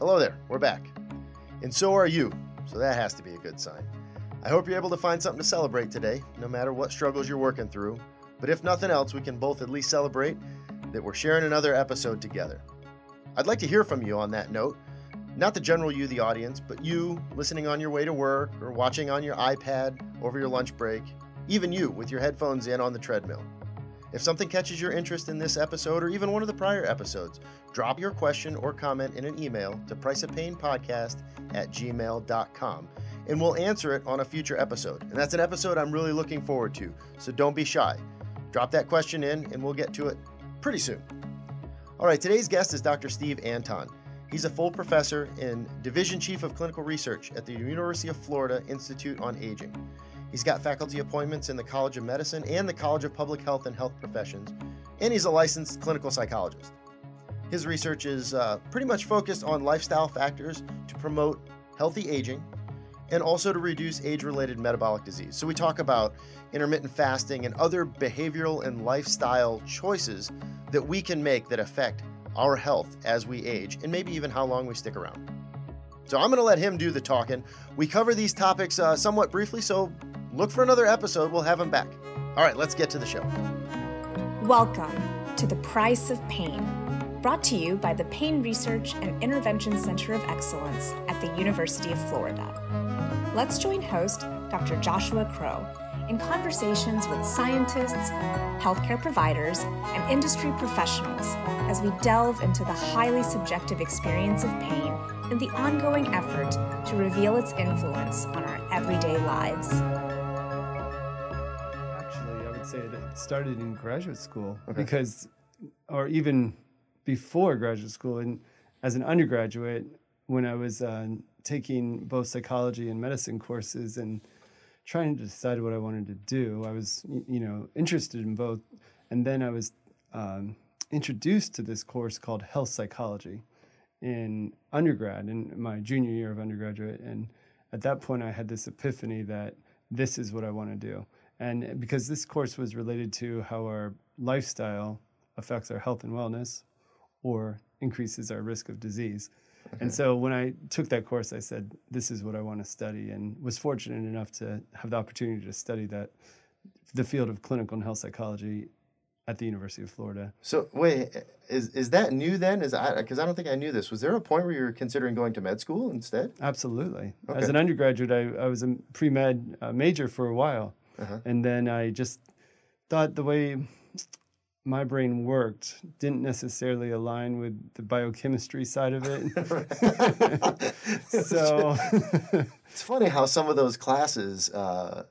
Hello there, we're back. And so are you, so that has to be a good sign. I hope you're able to find something to celebrate today, no matter what struggles you're working through. But if nothing else, we can both at least celebrate that we're sharing another episode together. I'd like to hear from you on that note. Not the general you, the audience, but you listening on your way to work or watching on your iPad over your lunch break, even you with your headphones in on the treadmill. If something catches your interest in this episode or even one of the prior episodes, drop your question or comment in an email to priceofpainpodcast at gmail.com and we'll answer it on a future episode. And that's an episode I'm really looking forward to, so don't be shy. Drop that question in and we'll get to it pretty soon. All right, today's guest is Dr. Steve Anton. He's a full professor and division chief of clinical research at the University of Florida Institute on Aging. He's got faculty appointments in the College of Medicine and the College of Public Health and Health Professions, and he's a licensed clinical psychologist. His research is uh, pretty much focused on lifestyle factors to promote healthy aging and also to reduce age related metabolic disease. So, we talk about intermittent fasting and other behavioral and lifestyle choices that we can make that affect our health as we age and maybe even how long we stick around. So, I'm going to let him do the talking. We cover these topics uh, somewhat briefly, so look for another episode. We'll have him back. All right, let's get to the show. Welcome to The Price of Pain, brought to you by the Pain Research and Intervention Center of Excellence at the University of Florida. Let's join host Dr. Joshua Crow in conversations with scientists, healthcare providers, and industry professionals as we delve into the highly subjective experience of pain and the ongoing effort to reveal its influence on our everyday lives. Say it started in graduate school okay. because, or even before graduate school, and as an undergraduate, when I was uh, taking both psychology and medicine courses and trying to decide what I wanted to do. I was, you know, interested in both, and then I was um, introduced to this course called health psychology in undergrad in my junior year of undergraduate, and at that point I had this epiphany that this is what I want to do, and because this course was related to how our lifestyle affects our health and wellness, or increases our risk of disease. And so when I took that course, I said, this is what I want to study, and was fortunate enough to have the opportunity to study that, the field of clinical and health psychology at the University of Florida. So wait, is is that new then? Is I because I don't think I knew this. Was there a point where you were considering going to med school instead? Absolutely. Okay. As an undergraduate, I, I was a pre med uh, major for a while, uh-huh. and then I just thought the way my brain worked didn't necessarily align with the biochemistry side of it. so it's funny how some of those classes, uh,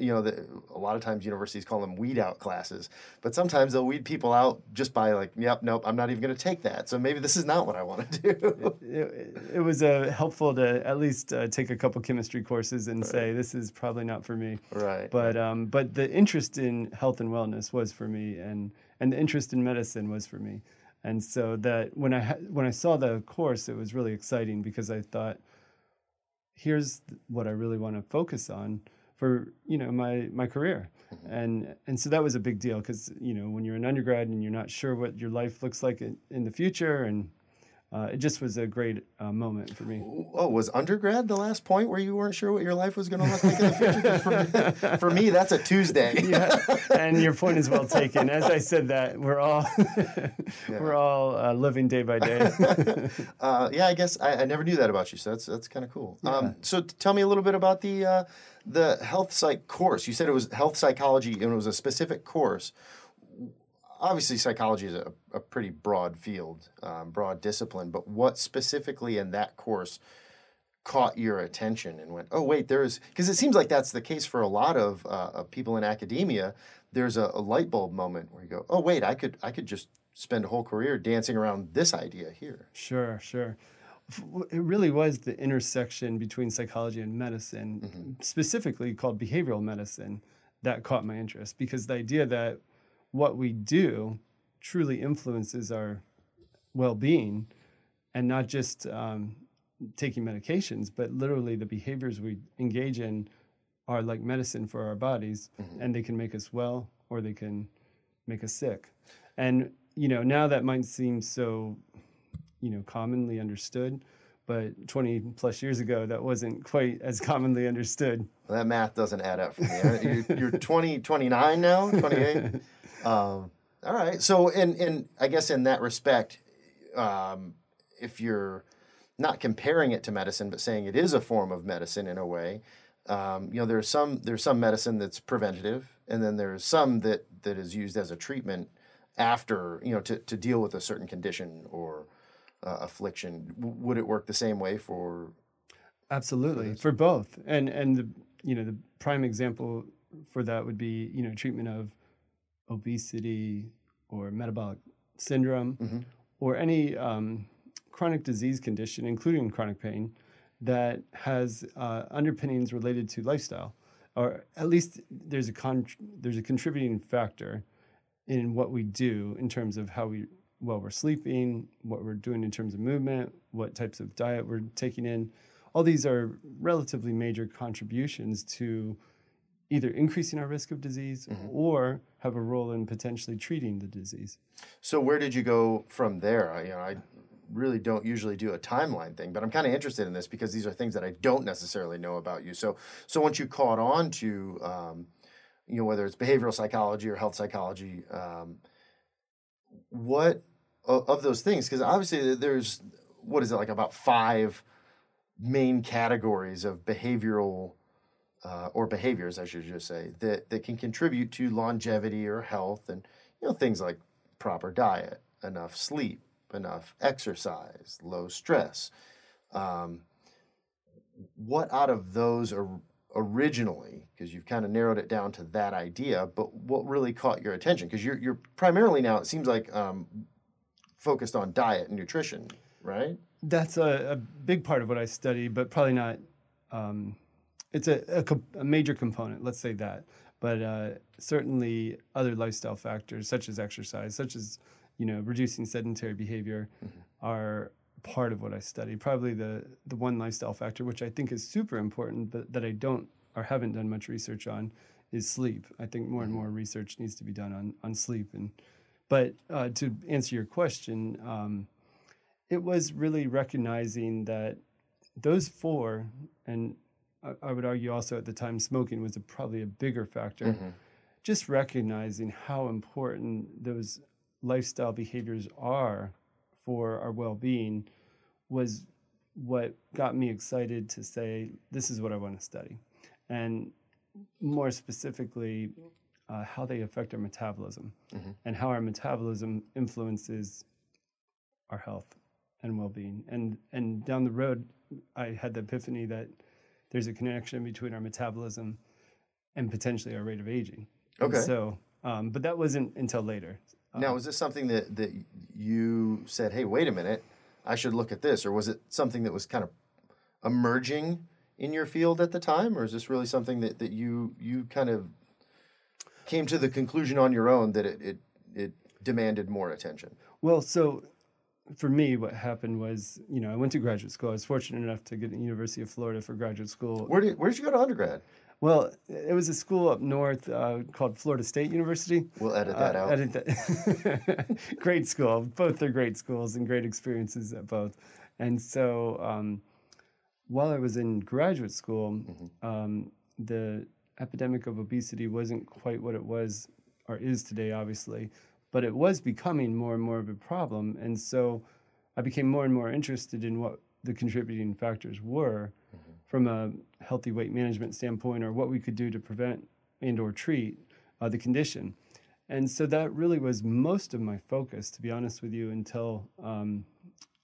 you know, the, a lot of times universities call them weed out classes, but sometimes they'll weed people out just by like, yep, nope, I'm not even going to take that. So maybe this is not what I want to do. it, it, it, was uh, helpful to at least uh, take a couple chemistry courses and right. say this is probably not for me. Right. But um, but the interest in health and wellness was for me, and and the interest in medicine was for me. And so that when I ha- when I saw the course, it was really exciting because I thought, here's what I really want to focus on for you know my my career mm-hmm. and and so that was a big deal because you know when you're an undergrad and you're not sure what your life looks like in, in the future and uh, it just was a great uh, moment for me. Oh, was undergrad the last point where you weren't sure what your life was going to look like in the future? For me, that's a Tuesday. yeah, and your point is well taken. As I said that, we're all yeah. we're all uh, living day by day. Uh, yeah, I guess I, I, never knew that about you, so that's that's kind of cool. Yeah. Um, so tell me a little bit about the uh, the health psych course. You said it was health psychology, and it was a specific course obviously psychology is a, a pretty broad field, um, broad discipline, but what specifically in that course caught your attention and went, oh, wait, there's, because it seems like that's the case for a lot of, uh, of people in academia. There's a, a light bulb moment where you go, oh, wait, I could, I could just spend a whole career dancing around this idea here. Sure, sure. It really was the intersection between psychology and medicine, mm-hmm. specifically called behavioral medicine, that caught my interest because the idea that what we do truly influences our well-being and not just um, taking medications but literally the behaviors we engage in are like medicine for our bodies mm-hmm. and they can make us well or they can make us sick and you know now that might seem so you know commonly understood but 20 plus years ago that wasn't quite as commonly understood well, that math doesn't add up for me. You're, you're 20 29 now 28 um, all right. So in in i guess in that respect um, if you're not comparing it to medicine but saying it is a form of medicine in a way um, you know there's some there's some medicine that's preventative and then there's some that that is used as a treatment after you know to, to deal with a certain condition or uh, affliction. W- would it work the same way for absolutely. for, for both. And and the you know the prime example for that would be you know treatment of obesity or metabolic syndrome mm-hmm. or any um, chronic disease condition including chronic pain that has uh, underpinnings related to lifestyle or at least there's a con- there's a contributing factor in what we do in terms of how we well we're sleeping, what we're doing in terms of movement, what types of diet we're taking in. All these are relatively major contributions to either increasing our risk of disease mm-hmm. or have a role in potentially treating the disease. So where did you go from there? I, you know, I really don't usually do a timeline thing, but I'm kind of interested in this because these are things that I don't necessarily know about you. So so once you caught on to um, you know whether it's behavioral psychology or health psychology, um, what of those things? Because obviously there's what is it like about five main categories of behavioral uh, or behaviors, I should just say, that, that can contribute to longevity or health, and you know things like proper diet, enough sleep, enough exercise, low stress. Um, what out of those originally, because you've kind of narrowed it down to that idea, but what really caught your attention? Because you're, you're primarily now, it seems like, um, focused on diet and nutrition, right? That's a, a, big part of what I study, but probably not. Um, it's a, a, a, major component, let's say that. But uh, certainly other lifestyle factors, such as exercise, such as you know reducing sedentary behavior, mm-hmm. are part of what I study. Probably the the one lifestyle factor, which I think is super important, but that I don't or haven't done much research on, is sleep. I think more and mm-hmm. more research needs to be done on on sleep. And but uh, to answer your question, um, it was really recognizing that those four, and I, I, would argue also at the time smoking was a, probably a bigger factor. Mm-hmm. Just recognizing how important those lifestyle behaviors are for our well-being was what got me excited to say this is what I want to study, and more specifically, uh, how they affect our metabolism mm-hmm. and how our metabolism influences our health and well-being. And and down the road, I had the epiphany that there's a connection between our metabolism and potentially our rate of aging. Okay. And so, um, but that wasn't until later. Now, um, was this something that, that you said, hey, wait a minute, I should look at this? Or was it something that was kind of emerging in your field at the time? Or is this really something that, that you, you kind of came to the conclusion on your own that it, it, it demanded more attention? Well, so for me, what happened was, you know, I went to graduate school. I was fortunate enough to get to the University of Florida for graduate school. Where did, where did you go to undergrad? Well, it was a school up north uh, called Florida State University. We'll edit that uh, out. Edit that. great school. Both are great schools and great experiences at both. And so um, while I was in graduate school, mm-hmm. um, the epidemic of obesity wasn't quite what it was or is today, obviously, but it was becoming more and more of a problem. And so I became more and more interested in what the contributing factors were from a healthy weight management standpoint or what we could do to prevent and or treat uh, the condition. And so that really was most of my focus to be honest with you until um,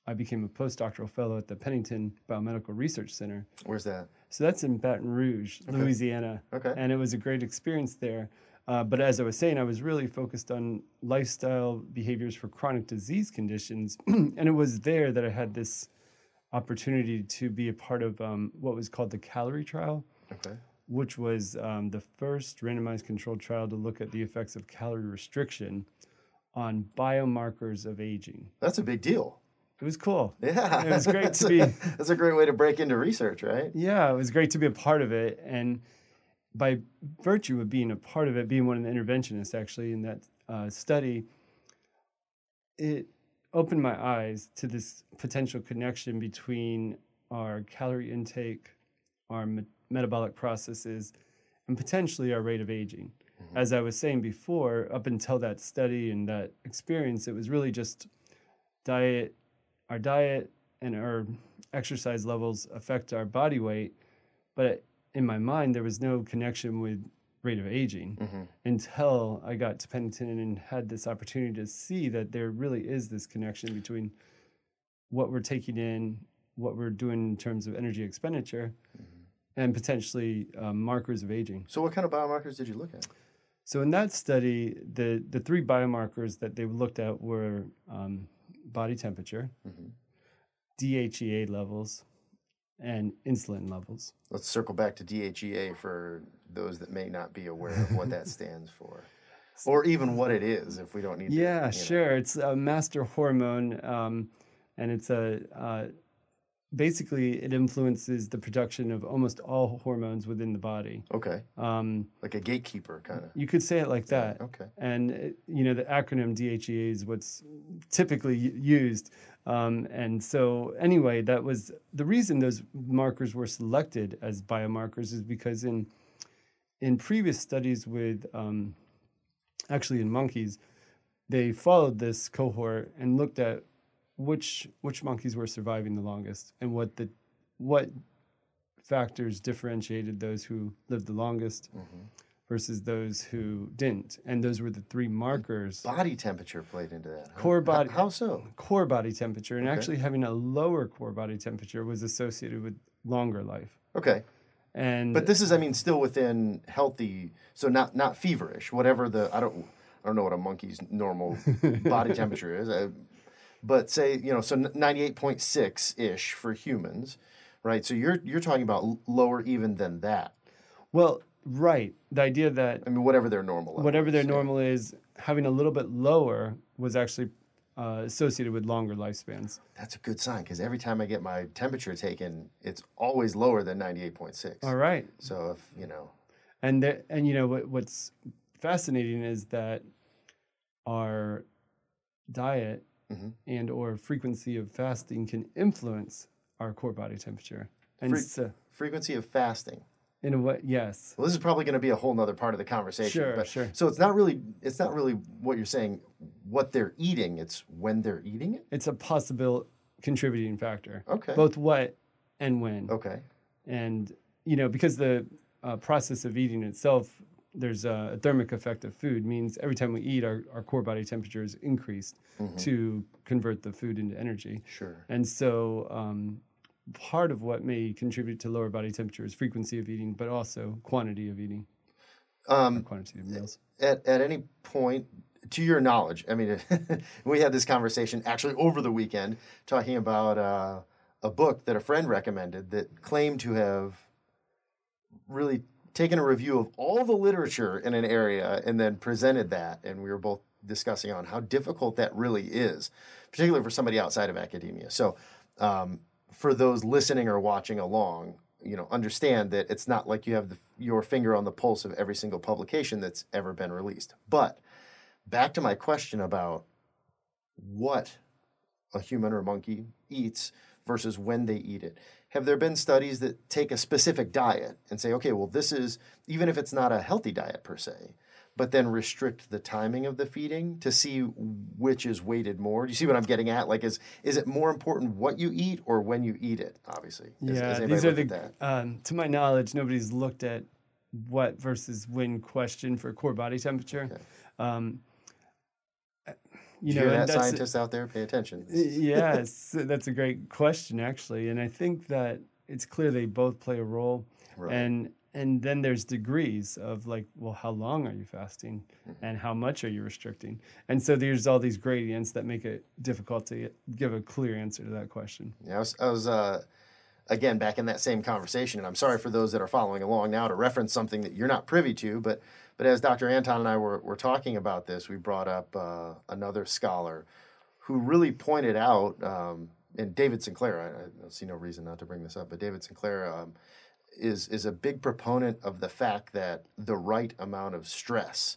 i became a postdoctoral fellow at the pennington biomedical research center. Where's that? So that's in baton rouge okay. louisiana. Okay. And it was a great experience there uh, but as I was saying, I was really focused on lifestyle behaviors for chronic disease conditions. and it was there that I had this opportunity to be a part of um, what was called the CALERIE trial, okay. which was um, the first randomized controlled trial to look at the effects of calorie restriction on biomarkers of aging. That's a big deal. It was cool. Yeah, it was great to be. that's a great way to break into research, right? Yeah, it was great to be a part of it, and by virtue of being a part of it, being one of the interventionists actually in that uh, study, it opened my eyes to this potential connection between our calorie intake, our me- metabolic processes, and potentially our rate of aging. Mm-hmm. As I was saying before, up until that study and that experience, it was really just diet, our diet and our exercise levels affect our body weight. But in my mind, there was no connection with rate of aging Mm-hmm. until I got to Pennington and had this opportunity to see that there really is this connection between what we're taking in, what we're doing in terms of energy expenditure, and potentially um, markers of aging. So, what kind of biomarkers did you look at? So in that study, the the three biomarkers that they looked at were um, body temperature, Mhm. DHEA levels, and insulin levels. Let's circle back to DHEA for those that may not be aware of what that stands for, or even what it is. If we don't need, to, Yeah, know. sure. It's a master hormone, um, and it's a uh, basically it influences the production of almost all hormones within the body. Okay, Um, like a gatekeeper kind of. you could say it like that. Okay. And it, you know the acronym DHEA is what's typically used. Um, and so anyway, that was the reason those markers were selected as biomarkers is because in in previous studies with um, actually in monkeys, they followed this cohort and looked at which which monkeys were surviving the longest and what the what factors differentiated those who lived the longest versus those who didn't and those were the three markers Body temperature played into that. huh? Core body- How, so? core body temperature and Okay. actually having a lower core body temperature was associated with longer life Okay, and but this is, I mean, still within healthy. So not not feverish. Whatever the I don't I don't know what a monkey's normal body temperature is. I, but say you know so ninety eight point six ish for humans, right? So you're you're talking about lower even than that. well right the idea that I mean, whatever their normal level. whatever their is, yeah. normal is having a little bit lower was actually uh, associated with longer lifespans That's a good sign because every time I get my temperature taken, it's always lower than ninety eight point six. all right So if you know, and there, and you know what, what's fascinating is that our diet Mhm. and or frequency of fasting can influence our core body temperature and Fre- so frequency of fasting. In a way yes Well, this is probably going to be a whole nother part of the conversation. Sure, but, sure. So it's not really it's not really what you're saying what they're eating. It's when they're eating it. it's a possible contributing factor Okay. both what and when Okay. and you know because the uh, process of eating itself there's a, a thermic effect of food means every time we eat our, our core body temperature is increased to convert the food into energy Sure. and so um, part of what may contribute to lower body temperature is frequency of eating but also quantity of eating Um, quantity of meals at at any point, to your knowledge, I mean, we had this conversation actually over the weekend talking about uh, a book that a friend recommended that claimed to have really taken a review of all the literature in an area and then presented that, and we were both discussing on how difficult that really is, particularly for somebody outside of academia. So, um, for those listening or watching along, you know, understand that it's not like you have the, your finger on the pulse of every single publication that's ever been released. But back to my question about what a human or a monkey eats versus when they eat it. Have there been studies that take a specific diet and say, okay, well, this is, even if it's not a healthy diet per se, but then restrict the timing of the feeding to see which is weighted more? Do you see what I'm getting at? Like, is is it more important what you eat or when you eat it? Obviously, Has- yeah anybody these are the that? um, to my knowledge nobody's looked at what versus when question for core body temperature Okay. um, You, you know hear that, scientists out there? Pay attention. yes, that's a great question actually, and I think that it's clear they both play a role, Right. and and then there's degrees of like, well, how long are you fasting, Mm-hmm. and how much are you restricting, and so there's all these gradients that make it difficult to give a clear answer to that question. Yeah, I was, I was uh, again back in that same conversation, and I'm sorry for those that are following along now to reference something that you're not privy to, but but as Dr. Anton and I were, were talking about this, we brought up uh, another scholar who really pointed out, um, and David Sinclair. I, I see no reason not to bring this up, but David Sinclair um, is is a big proponent of the fact that the right amount of stress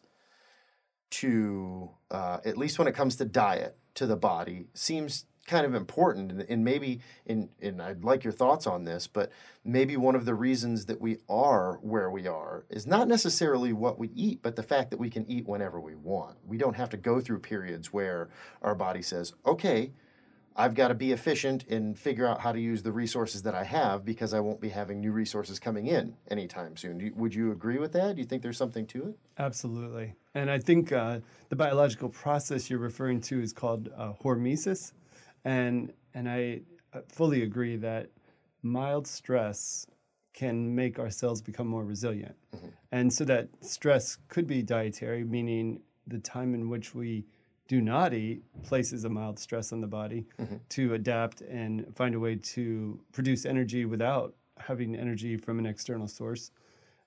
to uh, at least when it comes to diet to the body seems kind of important. And, and maybe in and I'd like your thoughts on this but maybe one of the reasons that we are where we are is not necessarily what we eat but the fact that we can eat whenever we want. We don't have to go through periods where our body says okay I've got to be efficient and figure out how to use the resources that I have because I won't be having new resources coming in anytime soon. You, would you agree with that? Do you think there's something to it? Absolutely. And I think uh, the biological process you're referring to is called uh, hormesis. And, and I uh, fully agree that mild stress can make our cells become more resilient. Mm-hmm. And so that stress could be dietary, meaning the time in which we do not eat places a mild stress on the body mm-hmm. to adapt and find a way to produce energy without having energy from an external source.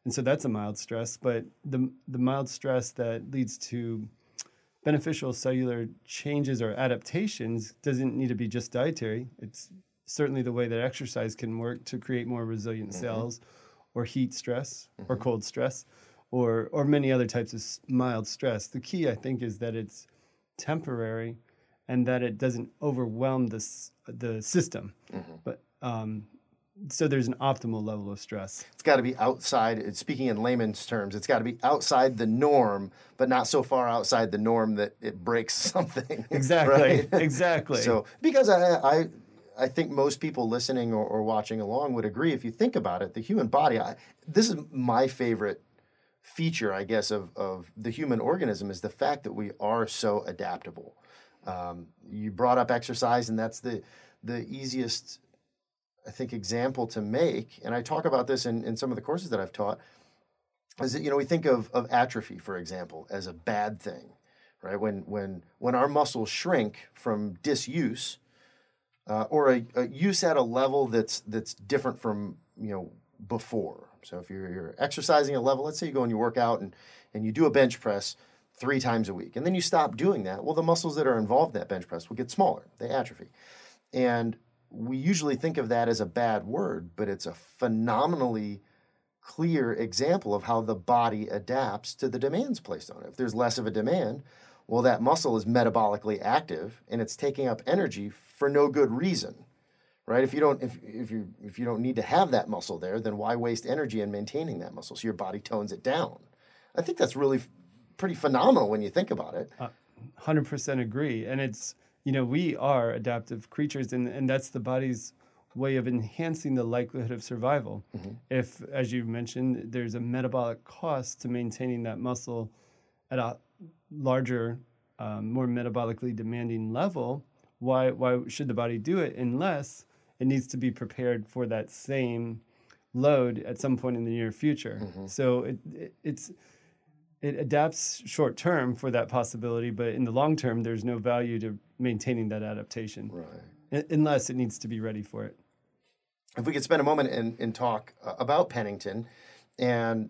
And so that's a mild stress, but the the mild stress that leads to beneficial cellular changes or adaptations doesn't need to be just dietary. It's certainly the way that exercise can work to create more resilient mm-hmm. cells or heat stress mm-hmm. or cold stress or or many other types of mild stress. The key I think is that it's temporary and that it doesn't overwhelm the, the system. Mm-hmm. But um, so there's an optimal level of stress. It's got to be outside, speaking in layman's terms, it's got to be outside the norm, but not so far outside the norm that it breaks something. Exactly. Right? Exactly. so, because I, I, I think most people listening or, or, watching along would agree. If you think about it, the human body, I, this is my favorite feature, I guess, of, of the human organism is the fact that we are so adaptable. Um, you brought up exercise, and that's the the easiest, I think, example to make. And I talk about this in, in some of the courses that I've taught. Is that you know we think of, of atrophy, for example, as a bad thing, right? When when when our muscles shrink from disuse, uh, or a, a use at a level that's that's different from you know before so if you're, you're exercising a level, let's say you go and you work out and, and you do a bench press three times a week, and then you stop doing that, well, the muscles that are involved in that bench press will get smaller, they atrophy. And we usually think of that as a bad word, but it's a phenomenally clear example of how the body adapts to the demands placed on it. If there's less of a demand, well, that muscle is metabolically active and it's taking up energy for no good reason right? If you don't if, if you if you don't need to have that muscle there, then why waste energy in maintaining that muscle? So your body tones it down. I think that's really pretty phenomenal when you think about it. Uh, percent agree, and it's you know we are adaptive creatures, and and that's the body's way of enhancing the likelihood of survival. Mm-hmm. If, as you mentioned, there's a metabolic cost to maintaining that muscle at a larger, um, more metabolically demanding level, why why should the body do it unless it needs to be prepared for that same load at some point in the near future. Mm-hmm. So it, it, it's it adapts short term for that possibility, but in the long term, there's no value to maintaining that adaptation, right? Unless it needs to be ready for it. If we could spend a moment and, and talk uh, about Pennington and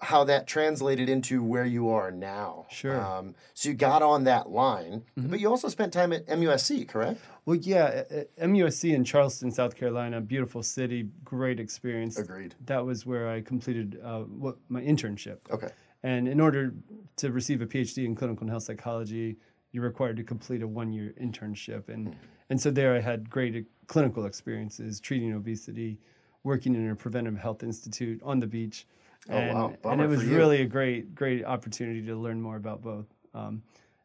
how that translated into where you are now. Sure. Um, so you got on that line, mm-hmm. but you also spent time at MUSC, correct? Well, yeah, MUSC in Charleston, South Carolina, beautiful city, great experience. Agreed. That was where I completed uh, what, my internship. Okay. And in order to receive a PhD in clinical and health psychology, you're required to complete a one-year internship, and mm-hmm. and so there I had great clinical experiences treating obesity, working in a preventive health institute on the beach and, oh, wow. and it was really a great, great opportunity to learn more about both. Um,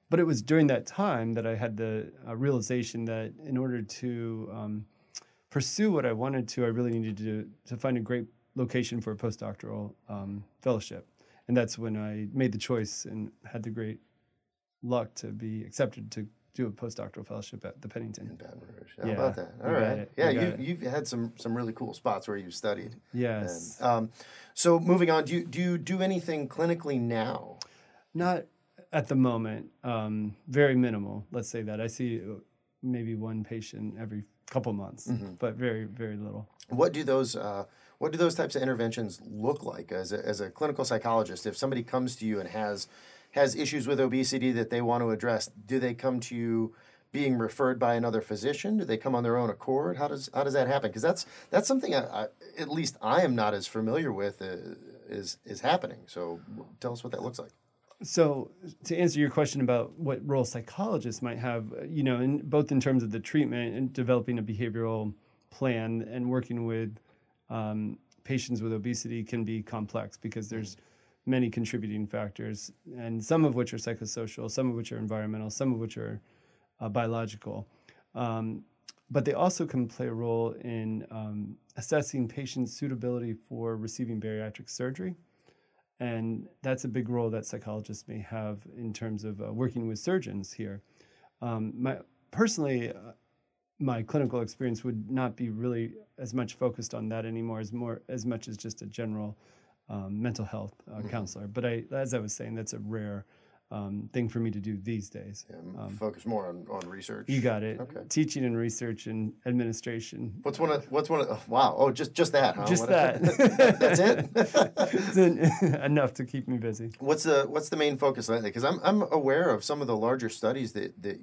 but it was during that time that I had the uh, realization that in order to um, pursue what I wanted to, I really needed to, to find a great location for a postdoctoral um, fellowship. And that's when I made the choice and had the great luck to be accepted to do a postdoctoral fellowship at the Pennington. In Baton Rouge. How yeah, about that? All right. Yeah, you've, you've had some some really cool spots where you've studied. Yes. And, um, so moving on, do you, do you do anything clinically now? Not at the moment. Um, very minimal. Let's say that I see uh, maybe one patient every couple months, mm-hmm. but very very little. What do those uh, what do those types of interventions look like as a, as a clinical psychologist? If somebody comes to you and has has issues with obesity that they want to address, do they come to you being referred by another physician? Do they come on their own accord? How does how does that happen? Because that's that's something I, I, at least I am not as familiar with uh, is is happening. So tell us what that looks like. So, to answer your question about what role psychologists might have, uh, you know, in, both in terms of the treatment and developing a behavioral plan and working with um, patients with obesity can be complex because there's many contributing factors, and some of which are psychosocial, some of which are environmental, some of which are uh, biological. Um, but they also can play a role in um, assessing patients' suitability for receiving bariatric surgery. And that's a big role that psychologists may have in terms of uh, working with surgeons here. Um, my, personally, uh, my clinical experience would not be really as much focused on that anymore as more as much as just a general um, mental health uh, mm-hmm. counselor. But I, as I was saying, that's a rare um, thing for me to do these days. Yeah, um, focus more on, on research. You got it. Okay. Teaching and research and administration. What's one of what's one of oh, wow? Oh, just just that. Huh? Just what that. That's it. enough to keep me busy. What's the what's the main focus lately? Because I'm I'm aware of some of the larger studies that that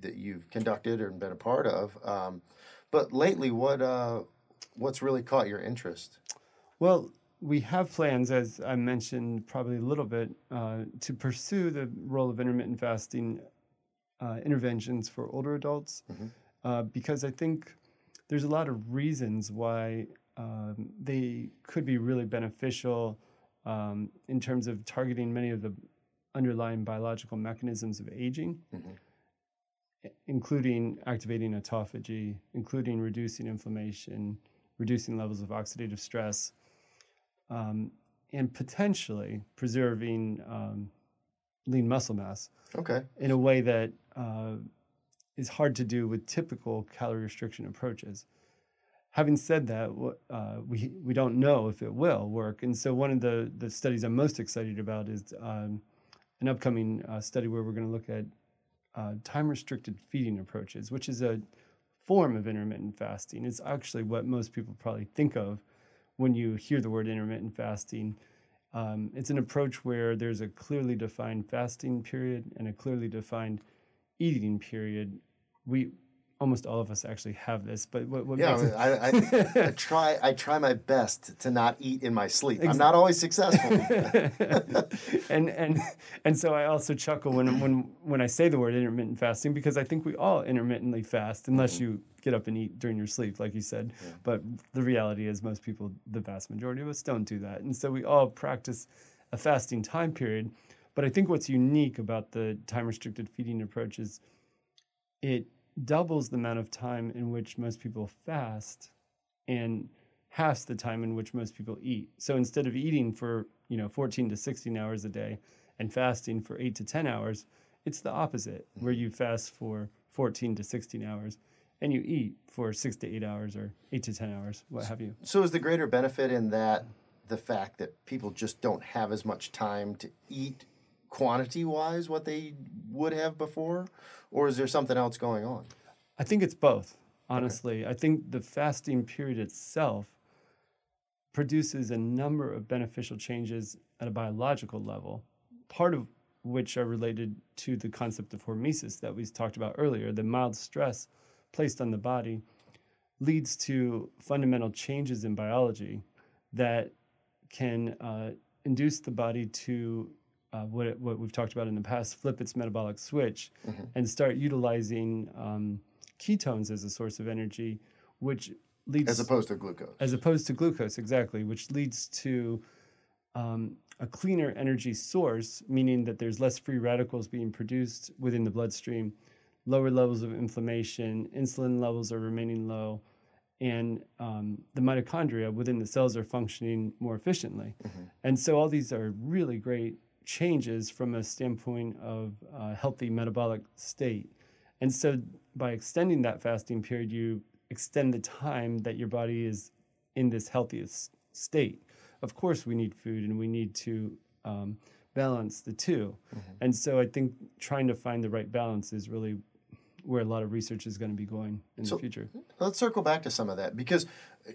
that you've conducted or been a part of. Um, but lately, what uh, what's really caught your interest? Well, we have plans, as I mentioned probably a little bit, uh, to pursue the role of intermittent fasting uh, interventions for older adults, mm-hmm. uh, because I think there's a lot of reasons why um, they could be really beneficial um, in terms of targeting many of the underlying biological mechanisms of aging. Mm-hmm including activating autophagy, including reducing inflammation, reducing levels of oxidative stress, um, and potentially preserving um, lean muscle mass. Okay. In a way that uh, is hard to do with typical calorie restriction approaches. Having said that, uh, we we don't know if it will work, and so one of the the studies I'm most excited about is um, an upcoming uh, study where we're going to look at uh, time restricted feeding approaches, which is a form of intermittent fasting. It's actually what most people probably think of when you hear the word intermittent fasting. Um, it's an approach where there's a clearly defined fasting period and a clearly defined eating period. We almost all of us actually have this, but what, what yeah, I, I, I, try I try my best to not eat in my sleep. I'm not always successful. and and and so I also chuckle when when when I say the word intermittent fasting because I think we all intermittently fast unless mm-hmm. you get up and eat during your sleep, like you said. Yeah. But the reality is most people, the vast majority of us, don't do that, and so we all practice a fasting time period. But I think what's unique about the time restricted feeding approach is it doubles the amount of time in which most people fast and halves the time in which most people eat. So instead of eating for, you know, 14 to 16 hours a day and fasting for 8 to 10 hours, it's the opposite where you fast for 14 to 16 hours and you eat for 6 to 8 hours or 8 to 10 hours, what have you. So is the greater benefit in that the fact that people just don't have as much time to eat quantity wise what they would have before? Or is there something else going on? I think it's both, honestly. Okay. I think the fasting period itself produces a number of beneficial changes at a biological level, part of which are related to the concept of hormesis that we talked about earlier. The mild stress placed on the body leads to fundamental changes in biology that can uh, induce the body to uh, what, it, what we've talked about in the past, flip its metabolic switch mm-hmm. and start utilizing um, ketones as a source of energy, which leads as opposed to glucose. As opposed to glucose, exactly, which leads to um, a cleaner energy source, meaning that there's less free radicals being produced within the bloodstream, lower levels of inflammation, insulin levels are remaining low, and um, the mitochondria within the cells are functioning more efficiently. Mm-hmm. And so all these are really great changes from a standpoint of uh, healthy metabolic state. And so by extending that fasting period, you extend the time that your body is in this healthiest state. Of course, we need food and we need to um, balance the 2 mm-hmm. And so I think trying to find the right balance is really where a lot of research is going to be going in so the future. Let's circle back to some of that because,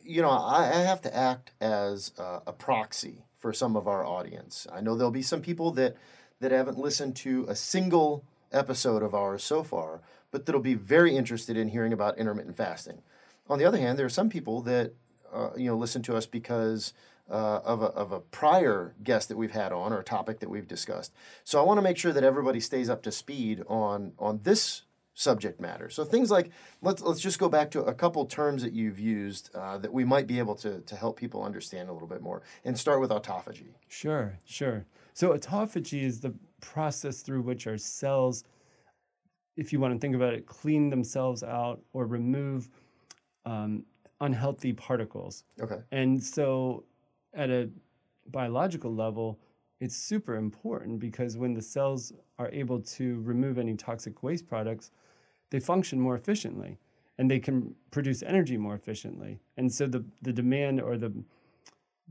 you know, I, I have to act as a, a proxy for some of our audience. I know there'll be some people that that haven't listened to a single episode of ours so far, but that'll be very interested in hearing about intermittent fasting. On the other hand, there are some people that uh, you know listen to us because uh, of, a, of a prior guest that we've had on or a topic that we've discussed. So I want to make sure that everybody stays up to speed on on this subject matter. So things like let's let's just go back to a couple terms that you've used uh, that we might be able to to help people understand a little bit more, and start with autophagy. Sure, sure. So autophagy is the process through which our cells, if you want to think about it, clean themselves out or remove um, unhealthy particles. Okay. And so, at a biological level, it's super important because when the cells are able to remove any toxic waste products, they function more efficiently and they can produce energy more efficiently. And so the, the demand or the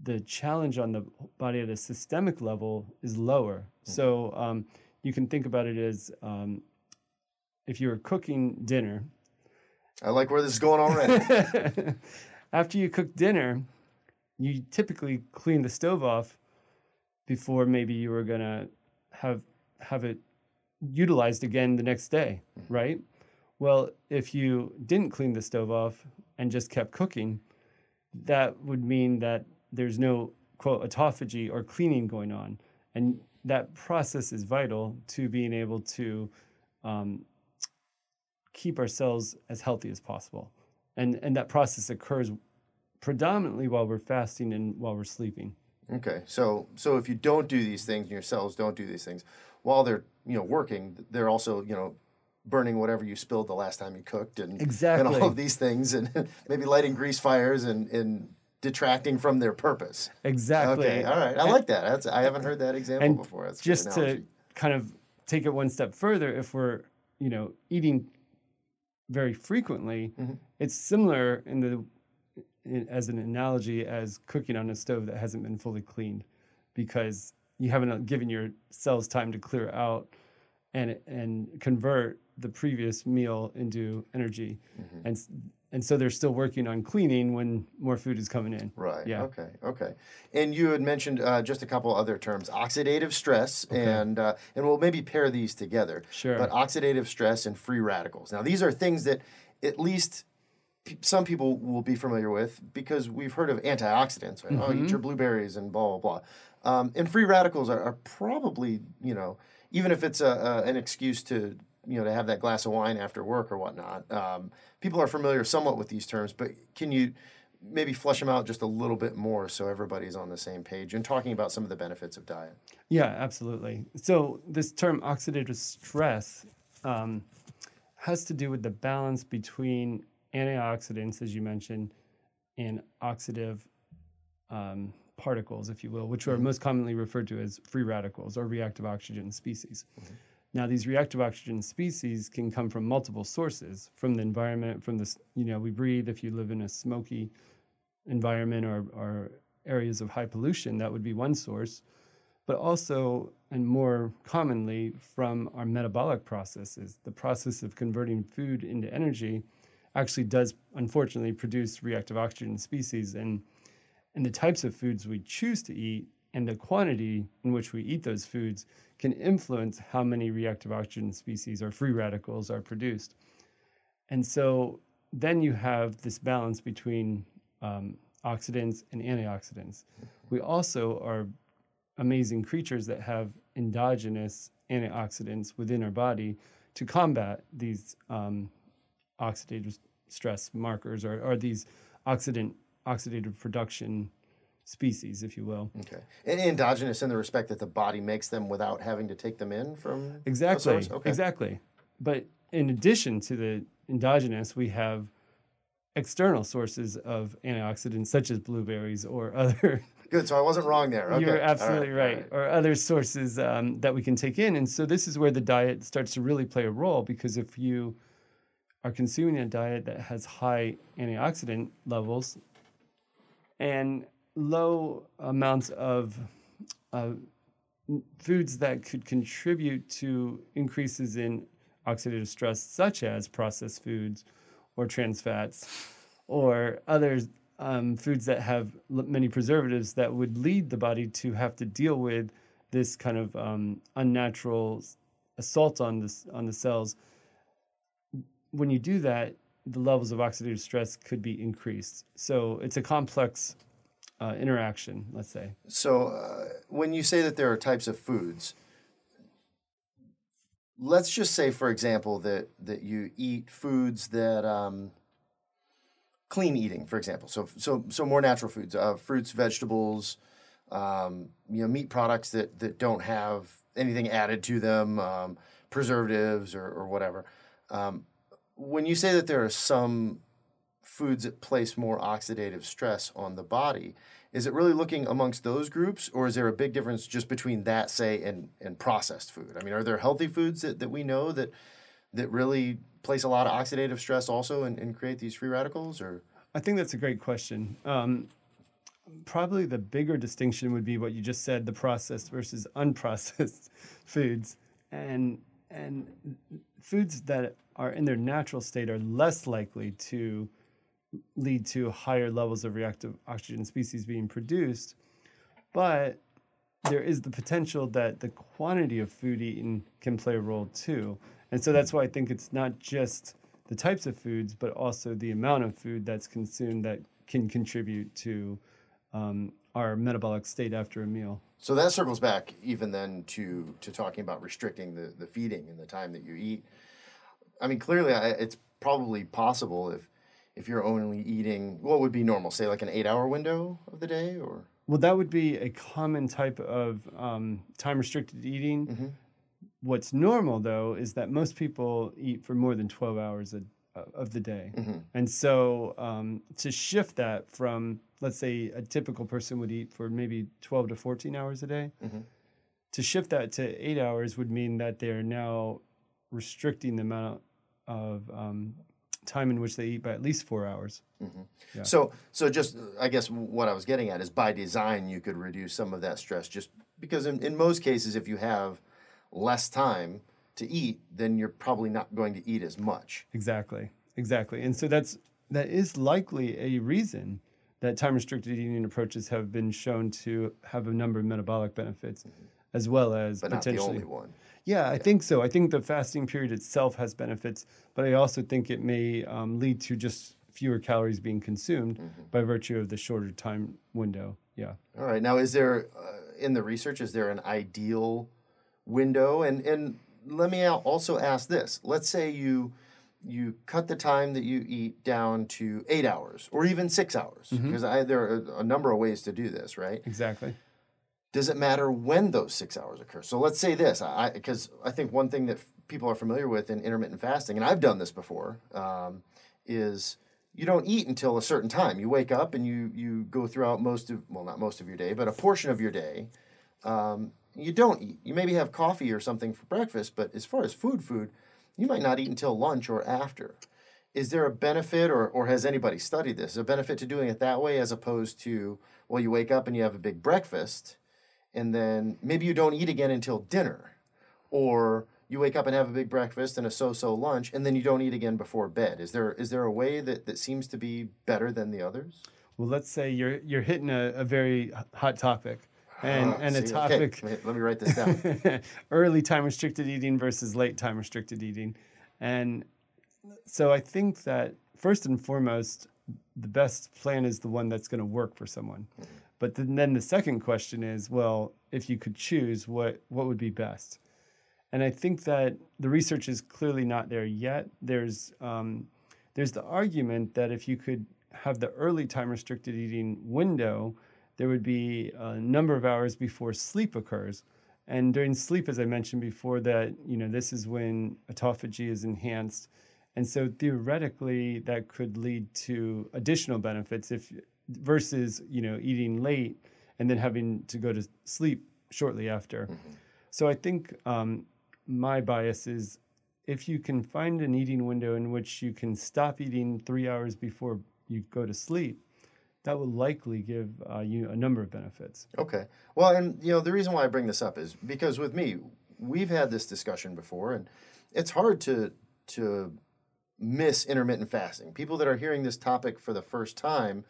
the challenge on the body at a systemic level is lower. Mm-hmm. So um, you can think about it as um, if you were cooking dinner. I like where this is going already. After you cook dinner, you typically clean the stove off before maybe you were gonna have have it utilized again the next day, mm-hmm. right? Well, if you didn't clean the stove off and just kept cooking, that would mean that there's no quote autophagy or cleaning going on, and that process is vital to being able to um, keep ourselves as healthy as possible, and and that process occurs predominantly while we're fasting and while we're sleeping. Okay, so so if you don't do these things, and your cells don't do these things, while they're you know working, they're also you know burning whatever you spilled the last time you cooked, and exactly and all of these things, and maybe lighting grease fires and and detracting from their purpose. Exactly. Okay. All right. I and, like that. That's I haven't heard that example before. That's just to kind of take it one step further. If we're you know eating very frequently, mm-hmm. it's similar in the in, as an analogy as cooking on a stove that hasn't been fully cleaned, because you haven't given your cells time to clear out and and convert the previous meal into energy, mm-hmm. and and so they're still working on cleaning when more food is coming in. Right. Yeah. Okay. Okay. And you had mentioned uh, just a couple other terms: oxidative stress, okay. and uh, and we'll maybe pair these together. Sure. But oxidative stress and free radicals. Now, these are things that at least some people will be familiar with because we've heard of antioxidants. Right? Mm-hmm. Oh, eat your blueberries and blah blah blah. Um, and free radicals are, are, probably you know even if it's a, a, an excuse to you know to have that glass of wine after work or whatnot. Um, people are familiar somewhat with these terms, but can you maybe flesh them out just a little bit more so everybody's on the same page and talking about some of the benefits of diet? Yeah, absolutely. So this term oxidative stress um, has to do with the balance between antioxidants, as you mentioned, and oxidative um, particles, if you will, which are mm-hmm. most commonly referred to as free radicals or reactive oxygen species. Mm-hmm. Now, these reactive oxygen species can come from multiple sources from the environment, from the, you know, we breathe. If you live in a smoky environment or, or areas of high pollution, that would be one source, but also, and more commonly, from our metabolic processes. The process of converting food into energy actually does, unfortunately, produce reactive oxygen species. And, and the types of foods we choose to eat and the quantity in which we eat those foods can influence how many reactive oxygen species or free radicals are produced. And so then you have this balance between um, oxidants and antioxidants. We also are amazing creatures that have endogenous antioxidants within our body to combat these um, oxidative stress markers or, or these oxidant oxidative production species, if you will. Okay. And endogenous in the respect that the body makes them without having to take them in from exactly. Okay. Exactly. But in addition to the endogenous, we have external sources of antioxidants such as blueberries or other good so i wasn't wrong there okay. you're absolutely right, right. right, or other sources um, that we can take in and so this is where the diet starts to really play a role because if you are consuming a diet that has high antioxidant levels and low amounts of uh, foods that could contribute to increases in oxidative stress, such as processed foods or trans fats or other um, foods that have many preservatives that would lead the body to have to deal with this kind of um, unnatural assault on this on the cells. When you do that, the levels of oxidative stress could be increased. So it's a complex uh, interaction, let's say. So, uh, when you say that there are types of foods, let's just say, for example, that that you eat foods that um, clean eating, for example. So, so, so more natural foods, uh, fruits, vegetables, um, you know, meat products that that don't have anything added to them, um, preservatives or, or whatever. Um, when you say that there are some foods that place more oxidative stress on the body, is it really looking amongst those groups, or is there a big difference just between that, say, and, and processed food? I mean, are there healthy foods that, that we know that that really place a lot of oxidative stress also and, and create these free radicals, or? I think that's a great question. Um, probably the bigger distinction would be what you just said: the processed versus unprocessed foods, and and foods that are in their natural state are less likely to lead to higher levels of reactive oxygen species being produced. But there is the potential that the quantity of food eaten can play a role too. And so that's why I think it's not just the types of foods, but also the amount of food that's consumed that can contribute to um, our metabolic state after a meal. So that circles back even then to to talking about restricting the, the feeding and the time that you eat. I mean, clearly, I, it's probably possible if if you're only eating what would be normal, say like an eight hour window of the day, or well, that would be a common type of um, time restricted eating. Mm-hmm. What's normal though is that most people eat for more than twelve hours a, uh, of the day, mm-hmm. and so um, to shift that from let's say a typical person would eat for maybe twelve to fourteen hours a day. Mm-hmm. To shift that to eight hours would mean that they're now restricting the amount of um, time in which they eat by at least four hours. Mm-hmm. Yeah. So, so just I guess what I was getting at is by design you could reduce some of that stress just because in, in most cases if you have less time to eat, then you're probably not going to eat as much. Exactly, exactly, and so that's that is likely a reason that time restricted eating approaches have been shown to have a number of metabolic benefits, mm-hmm. as well as but potentially. not the only one. Yeah, I yeah. think so. I think the fasting period itself has benefits, but I also think it may um, lead to just fewer calories being consumed mm-hmm. by virtue of the shorter time window. Yeah. All right. Now, is there uh, in the research is there an ideal window? And and let me also ask this. Let's say you you cut the time that you eat down to eight hours or even six hours because mm-hmm. there are a number of ways to do this, right? Exactly does it matter when those six hours occur? So let's say this, because I, I, think one thing that f- people are familiar with in intermittent fasting, and I've done this before, um, is you don't eat until a certain time. You wake up and you you go throughout most of well, not most of your day, but a portion of your day. Um, you don't eat. You maybe have coffee or something for breakfast, but as far as food, food, you might not eat until lunch or after. Is there a benefit, or or has anybody studied this? A benefit to doing it that way as opposed to well, you wake up and you have a big breakfast and then maybe you don't eat again until dinner. Or you wake up and have a big breakfast and a so-so lunch and then you don't eat again before bed. Is there is there a way that, that seems to be better than the others? Well let's say you're you're hitting a, a very hot topic and, uh, and see, a topic okay. let me write this down. Early time restricted eating versus late time restricted eating. And so i think that first and foremost the best plan is the one that's going to work for someone. Mm-hmm. But then the second question is, well, if you could choose, what what would be best? And I think that the research is clearly not there yet. There's um, there's the argument that if you could have the early time restricted eating window, there would be a number of hours before sleep occurs. And during sleep, as I mentioned before, that you know this is when autophagy is enhanced, and so theoretically that could lead to additional benefits if versus you know eating late and then having to go to sleep shortly after. Mm-hmm. So I think um, my bias is if you can find an eating window in which you can stop eating three hours before you go to sleep, that will likely give uh, you a number of benefits. Okay. Well, and you know the reason why I bring this up is because with me, we've had this discussion before, and it's hard to to miss intermittent fasting. People that are hearing this topic for the first time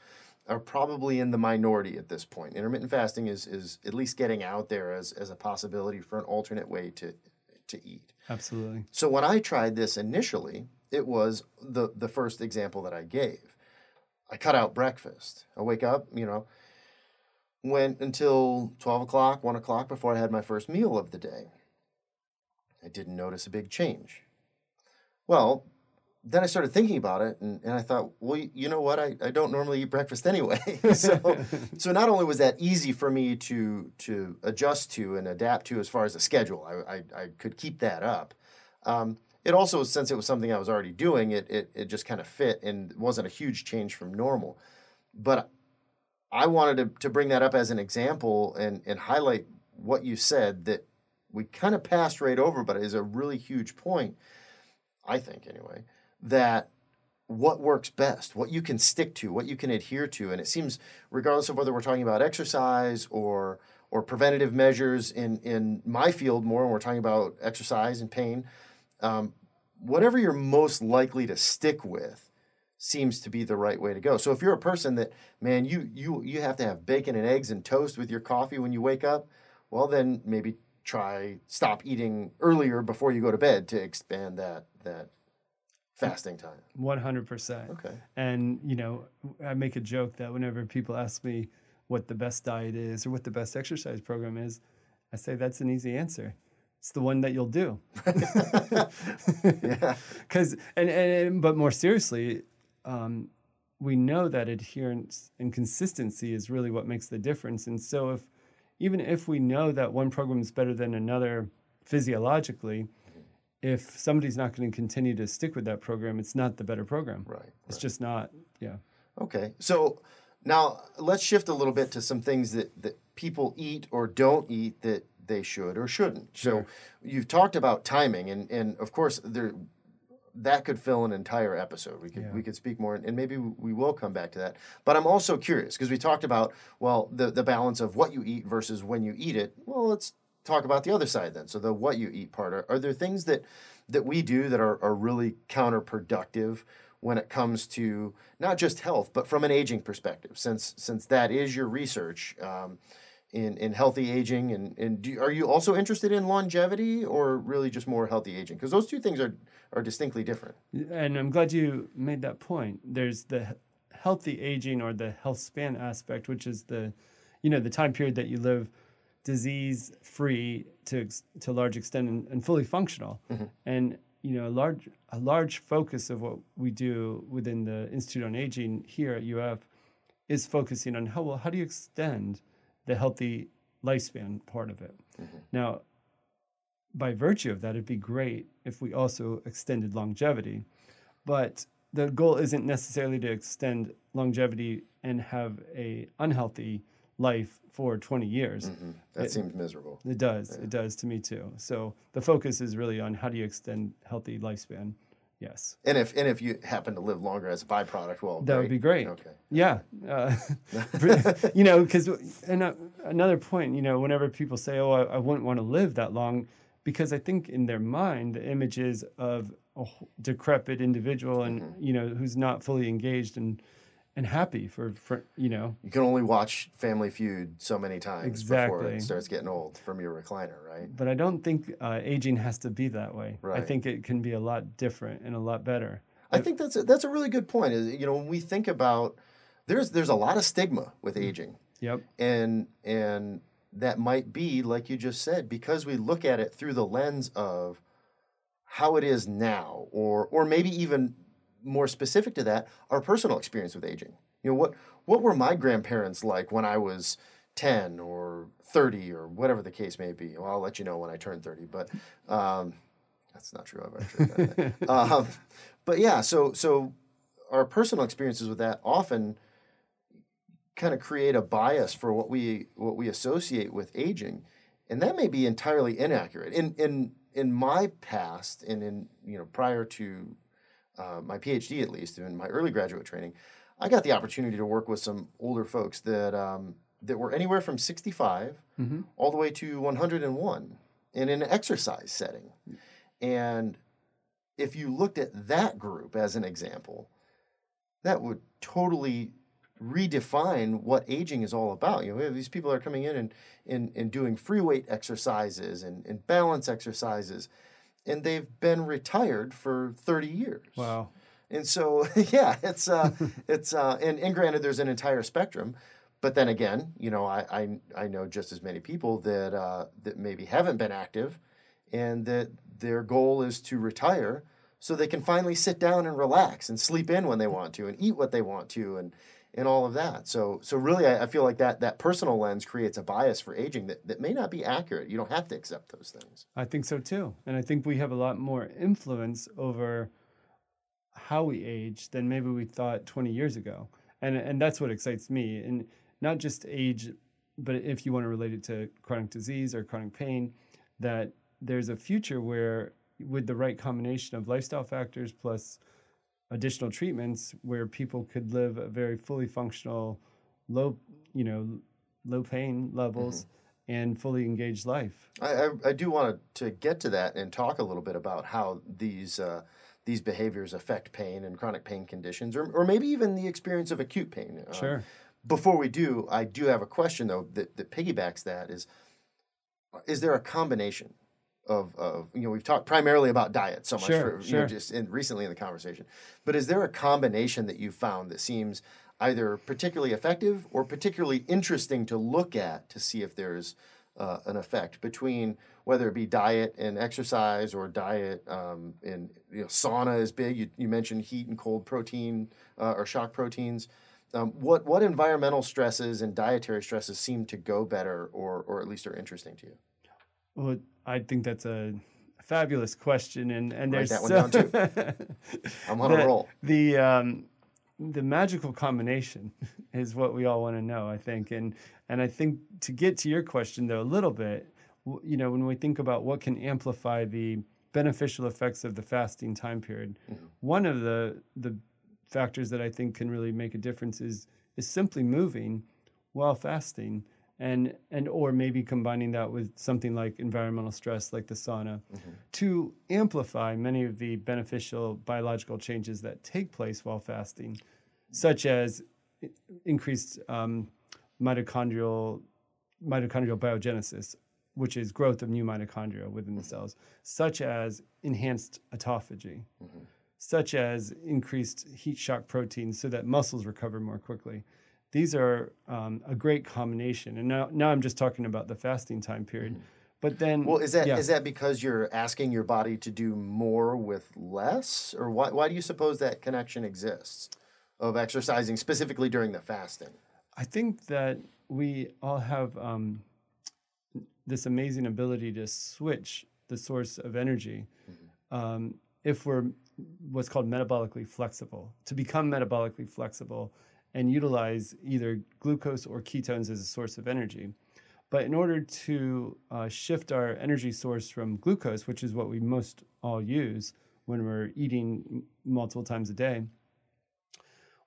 are probably in the minority at this point. Intermittent fasting is is at least getting out there as, as a possibility for an alternate way to to eat. Absolutely. So when I tried this initially, it was the the first example that I gave. I cut out breakfast. I wake up, you know, went until 12 o'clock, 1 o'clock before I had my first meal of the day. I didn't notice a big change. Well, then I started thinking about it and, and I thought, well, you know what? I, I don't normally eat breakfast anyway. so, so not only was that easy for me to, to adjust to and adapt to as far as the schedule, I, I, I could keep that up. Um, it also, since it was something I was already doing, it, it, it just kind of fit and wasn't a huge change from normal. But I wanted to, to bring that up as an example and, and highlight what you said that we kind of passed right over, but is a really huge point, I think anyway, that what works best, what you can stick to, what you can adhere to. And it seems, regardless of whether we're talking about exercise or or preventative measures in, in my field more, when we're talking about exercise and pain, um, whatever you're most likely to stick with seems to be the right way to go. So if you're a person that, man, you you you have to have bacon and eggs and toast with your coffee when you wake up, well then maybe try stop eating earlier before you go to bed to expand that that fasting time. 100%. Okay. And, you know, I make a joke that whenever people ask me what the best diet is or what the best exercise program is, I say that's an easy answer. It's the one that you'll do. yeah. Because, and, and, but more seriously, um, we know that adherence and consistency is really what makes the difference. And so, if even if we know that one program is better than another physiologically, if somebody's not going to continue to stick with that program, it's not the better program. Right. It's right. just not. Yeah. Okay. So now let's shift a little bit to some things that, that people eat or don't eat that they should or shouldn't. Sure. So you've talked about timing, and, and of course there that could fill an entire episode. We could Yeah. we could speak more, and maybe we will come back to that. But I'm also curious because we talked about well the the balance of what you eat versus when you eat it. Well, let's talk about the other side then. So the what you eat part. Are, are there things that that we do that are, are really counterproductive when it comes to not just health, but from an aging perspective? Since since that is your research. Um, in, in healthy aging and, and do, are you also interested in longevity or really just more healthy aging because those two things are, are distinctly different And I'm glad you made that point. There's the healthy aging or the health span aspect, which is the, you know, the time period that you live disease free to to a large extent and, and fully functional. Mm-hmm. And you know, a large a large focus of what we do within the Institute on Aging here at UF is focusing on how well how do you extend the healthy lifespan part of it. Mm-hmm. Now, by virtue of that, it'd be great if we also extended longevity. But the goal isn't necessarily to extend longevity and have a unhealthy life for 20 years. that It- seems miserable It does. It does to me too. So the focus is really on how do you extend healthy lifespan. Yes. and if and if you happen to live longer as a byproduct well That would be great. okay Yeah, uh, you know, because and uh, another point, you know, whenever people say, "Oh, I, I wouldn't want to live that long," because I think in their mind the image is of a decrepit individual and Mm-hmm. you know who's not fully engaged and and happy for for you know you can only watch family feud so many times before it starts getting old from your recliner right but I don't think uh, aging has to be that way. I think it can be a lot different and a lot better. I think that's a, that's a really good point. Is you know when we think about there's there's a lot of stigma with aging, Yep. and and that might be like you just said because we look at it through the lens of how it is now, or or maybe even more specific to that, our personal experience with aging. You know what what were my grandparents like when I was ten or thirty or whatever the case may be. Well, I'll let you know when I turn thirty, but. Um, that's not true. I've actually done that. um, but yeah, so so our personal experiences with that often kind of create a bias for what we what we associate with aging, and that may be entirely inaccurate. In in in my past, and in you know prior to uh, my PhD at least, in my early graduate training, I got the opportunity to work with some older folks that um, that were anywhere from sixty all the way to one hundred and one in an exercise setting, and if you looked at that group as an example, that would totally redefine what aging is all about. You know, we have these people are coming in and, and, and doing free weight exercises and, and balance exercises. And they've been retired for 30 years. Wow. And so, yeah, it's uh, it's uh, and, and granted, there's an entire spectrum, but then again, you know, I I, I know just as many people that uh, that maybe haven't been active, and that their goal is to retire so they can finally sit down and relax and sleep in when they want to and eat what they want to and and all of that. So so really, I, I feel like that that personal lens creates a bias for aging that, that may not be accurate. You don't have to accept those things. I think so too, and I think we have a lot more influence over how we age than maybe we thought 20 years ago. And and that's what excites me. And not just age, but if you want to relate it to chronic disease or chronic pain, that there's a future where with the right combination of lifestyle factors plus additional treatments where people could live a very fully functional low you know low pain levels mm-hmm. and fully engaged life. I, I, I, do want to get to that and talk a little bit about how these uh, these behaviors affect pain and chronic pain conditions or, or maybe even the experience of acute pain. Uh, sure. before we do i do have a question though that, that piggybacks that is is there a combination of, of you know we've talked primarily about diet so much sure, for sure. know just in, recently in the conversation. But is there a combination that you've found that seems either particularly effective or particularly interesting to look at to see if there's uh, an effect between whether it be diet and exercise or diet um, and you know, sauna is big. You, you mentioned heat and cold protein uh, or shock proteins. Um, what what environmental stresses and dietary stresses seem to go better or or at least are interesting to you well, I think that's a fabulous question, and and Write there's that one down too. I'm on the, a roll. The um, the magical combination is what we all want to know, I think, and and I think to get to your question though a little bit, you know, when we think about what can amplify the beneficial effects of the fasting time period, mm-hmm. one of the the factors that I think can really make a difference is is simply moving while fasting and and or maybe combining that with something like environmental stress like the sauna mm-hmm. to amplify many of the beneficial biological changes that take place while fasting such as increased um, mitochondrial mitochondrial biogenesis which is growth of new mitochondria within the mm-hmm. cells such as enhanced autophagy mm-hmm. such as increased heat shock proteins so that muscles recover more quickly these are um, a great combination. And now, now I'm just talking about the fasting time period. Mm-hmm. But then, well, is that yeah. is that because you're asking your body to do more with less, or why why do you suppose that connection exists of exercising specifically during the fasting? I think that we all have um, this amazing ability to switch the source of energy mm-hmm. um, if we're what's called metabolically flexible. To become metabolically flexible and utilize either glucose or ketones as a source of energy. But in order to uh, shift our energy source from glucose, which is what we most all use when we're eating multiple times a day,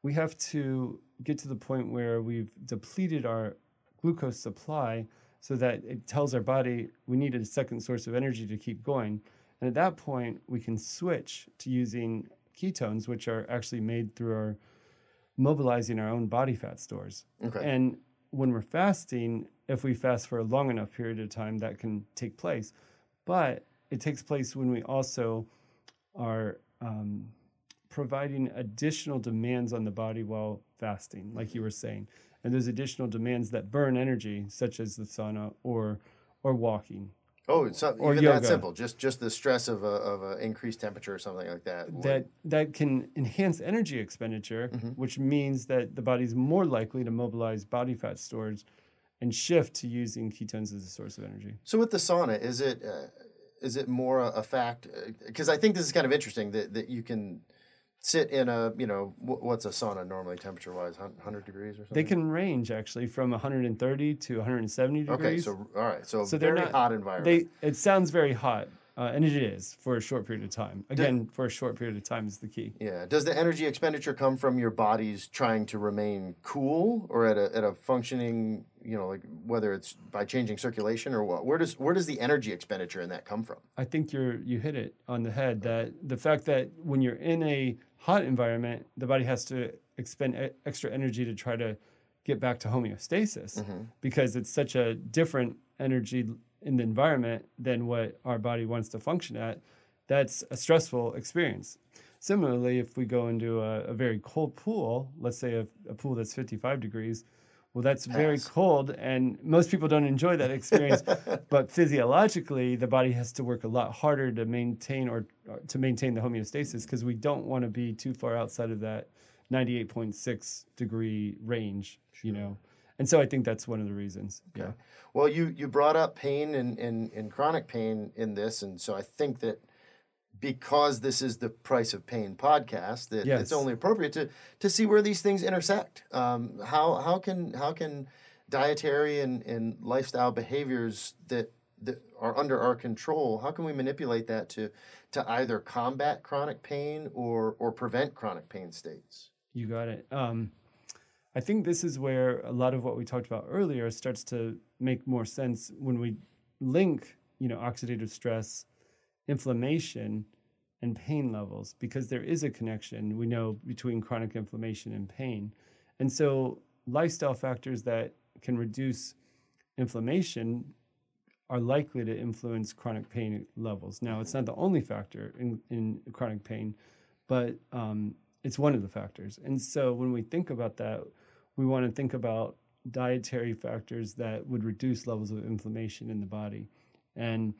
we have to get to the point where we've depleted our glucose supply so that it tells our body we need a second source of energy to keep going. And at that point, we can switch to using ketones, which are actually made through our mobilizing our own body fat stores. Okay. And when we're fasting, if we fast for a long enough period of time, that can take place. But it takes place when we also are um, providing additional demands on the body while fasting, like you were saying. And those additional demands that burn energy, such as the sauna or or walking Oh, it's not or even yoga. that simple. Just just the stress of a of an increased temperature or something like that. That that can enhance energy expenditure, mm-hmm. which means that the body's more likely to mobilize body fat stores and shift to using ketones as a source of energy. So with the sauna, is it uh, is it more a, a fact? Because uh, I think this is kind of interesting that that you can sit in a you know what's a sauna normally temperature wise 100 degrees or something they can range actually from 130 to 170 degrees okay so all right so, so very not, hot environment they it sounds very hot uh, and it is for a short period of time. Again, for a short period of time is the key. Yeah. Does the energy expenditure come from your body's trying to remain cool, or at a at a functioning, you know, like whether it's by changing circulation or what? Where does where does the energy expenditure in that come from? I think you're you hit it on the head. That the fact that when you're in a hot environment, the body has to expend e- extra energy to try to get back to homeostasis mm-hmm. because it's such a different energy in the environment than what our body wants to function at. that's a stressful experience. Similarly, if we go into a, a very cold pool, let's say a, a, pool that's 55 degrees, well, that's very cold, and most people don't enjoy that experience. but physiologically, the body has to work a lot harder to maintain or, or to maintain the homeostasis because we don't want to be too far outside of that 98.6 degree range. Sure. You know, and so I think that's one of the reasons. Okay. Yeah. Well, you you brought up pain and, and, and chronic pain in this, and so I think that because this is the price of pain podcast that yes. it's only appropriate to to see where these things intersect. Um, how how can how can dietary and, and lifestyle behaviors that that are under our control how can we manipulate that to to either combat chronic pain or or prevent chronic pain states? You got it. Um, i think this is where a lot of what we talked about earlier starts to make more sense when we link you know oxidative stress inflammation and pain levels because there is a connection we know between chronic inflammation and pain. And so lifestyle factors that can reduce inflammation are likely to influence chronic pain levels. Now, it's not the only factor in, in chronic pain, but um, it's one of the factors. And so when we think about that, we want to think about dietary factors that would reduce levels of inflammation in the body. And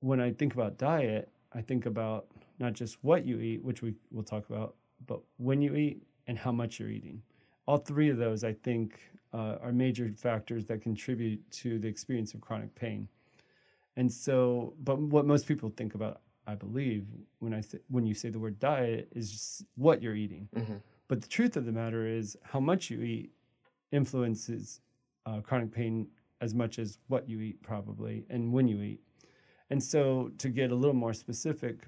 when I think about diet, I think about not just what you eat, which we will talk about, but when you eat and how much you're eating. All three of those, I think, uh, are major factors that contribute to the experience of chronic pain. And so, but what most people think about, I believe, when I say, when you say the word diet, is just what you're eating. Mm-hmm. But the truth of the matter is, how much you eat influences uh, chronic pain as much as what you eat, probably, and when you eat. And so, to get a little more specific,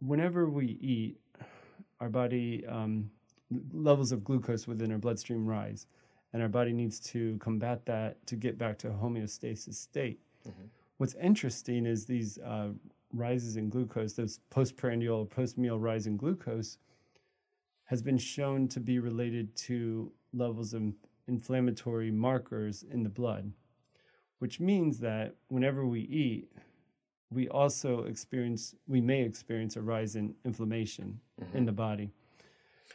whenever we eat, our body um, levels of glucose within our bloodstream rise, and our body needs to combat that to get back to a homeostasis state. Mm-hmm. What's interesting is these uh, rises in glucose, those postprandial or post-meal rise in glucose, has been shown to be related to levels of inflammatory markers in the blood which means that whenever we eat, we also experience, we may experience a rise in inflammation mm-hmm. in the body.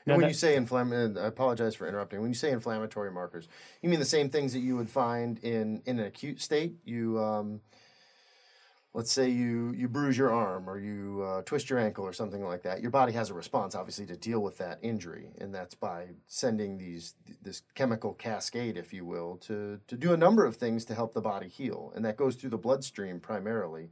Now when that, you say inflammatory, I apologize for interrupting. When you say inflammatory markers, you mean the same things that you would find in in an acute state? You um, let's say you you bruise your arm or you uh, twist your ankle or something like that your body has a response obviously to deal with that injury. And that's by sending these this chemical cascade if you will to to do a number of things to help the body heal. And that goes through the bloodstream primarily.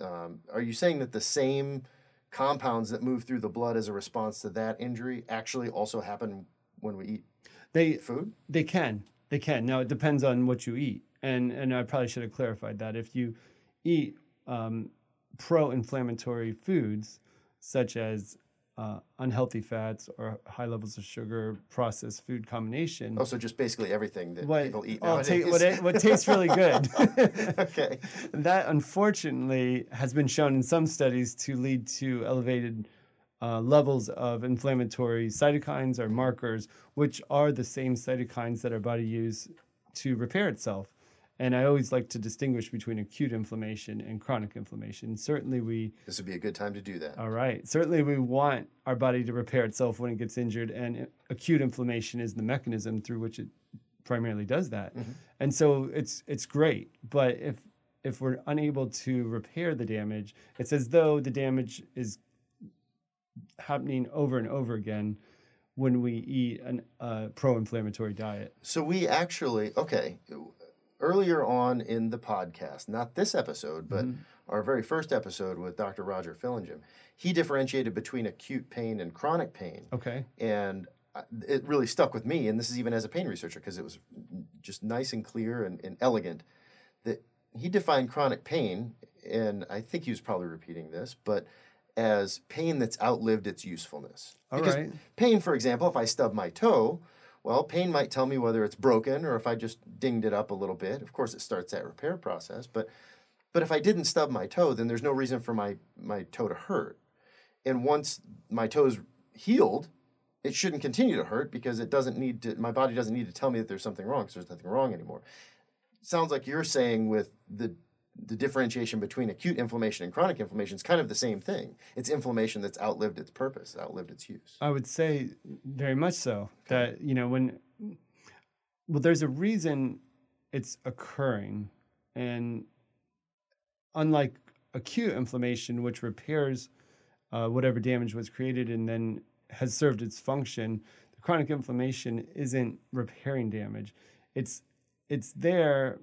Um, are you saying that the same compounds that move through the blood as a response to that injury actually also happen when we eat they food? they can. They can. Now it depends on what you eat. And and i probably should have clarified that. If you eat um, pro inflammatory foods such as uh, unhealthy fats or high levels of sugar, processed food combination. Also, just basically everything that what, people eat nowadays. What, it, what tastes really good. okay. That unfortunately has been shown in some studies to lead to elevated uh, levels of inflammatory cytokines or markers, which are the same cytokines that our body uses to repair itself. And I always like to distinguish between acute inflammation and chronic inflammation. Certainly, we. This would be a good time to do that. All right. Certainly, we want our body to repair itself when it gets injured, and acute inflammation is the mechanism through which it primarily does that. Mm-hmm. And so it's it's great, but if if we're unable to repair the damage, it's as though the damage is happening over and over again when we eat a uh, pro-inflammatory diet. So we actually okay earlier on in the podcast, not this episode, but mm-hmm. our very first episode with Dr. Roger Fillingim, he differentiated between acute pain and chronic pain. Okay. And it really stuck with me, and this is even as a pain researcher because it was just nice and clear and, and elegant. That he defined chronic pain, and I think he was probably repeating this, but as pain that's outlived its usefulness. All because right. pain, for example, if I stub my toe, well, pain might tell me whether it's broken or if I just dinged it up a little bit. Of course, it starts that repair process, but but if I didn't stub my toe, then there's no reason for my my toe to hurt. And once my toe's healed, it shouldn't continue to hurt because it doesn't need to. My body doesn't need to tell me that there's something wrong because there's nothing wrong anymore. Sounds like you're saying with the the differentiation between acute inflammation and chronic inflammation is kind of the same thing. It's inflammation that's outlived its purpose, outlived its use. I would say very much so. That you know when well, there's a reason it's occurring, and unlike acute inflammation, which repairs uh, whatever damage was created and then has served its function, the chronic inflammation isn't repairing damage. It's it's there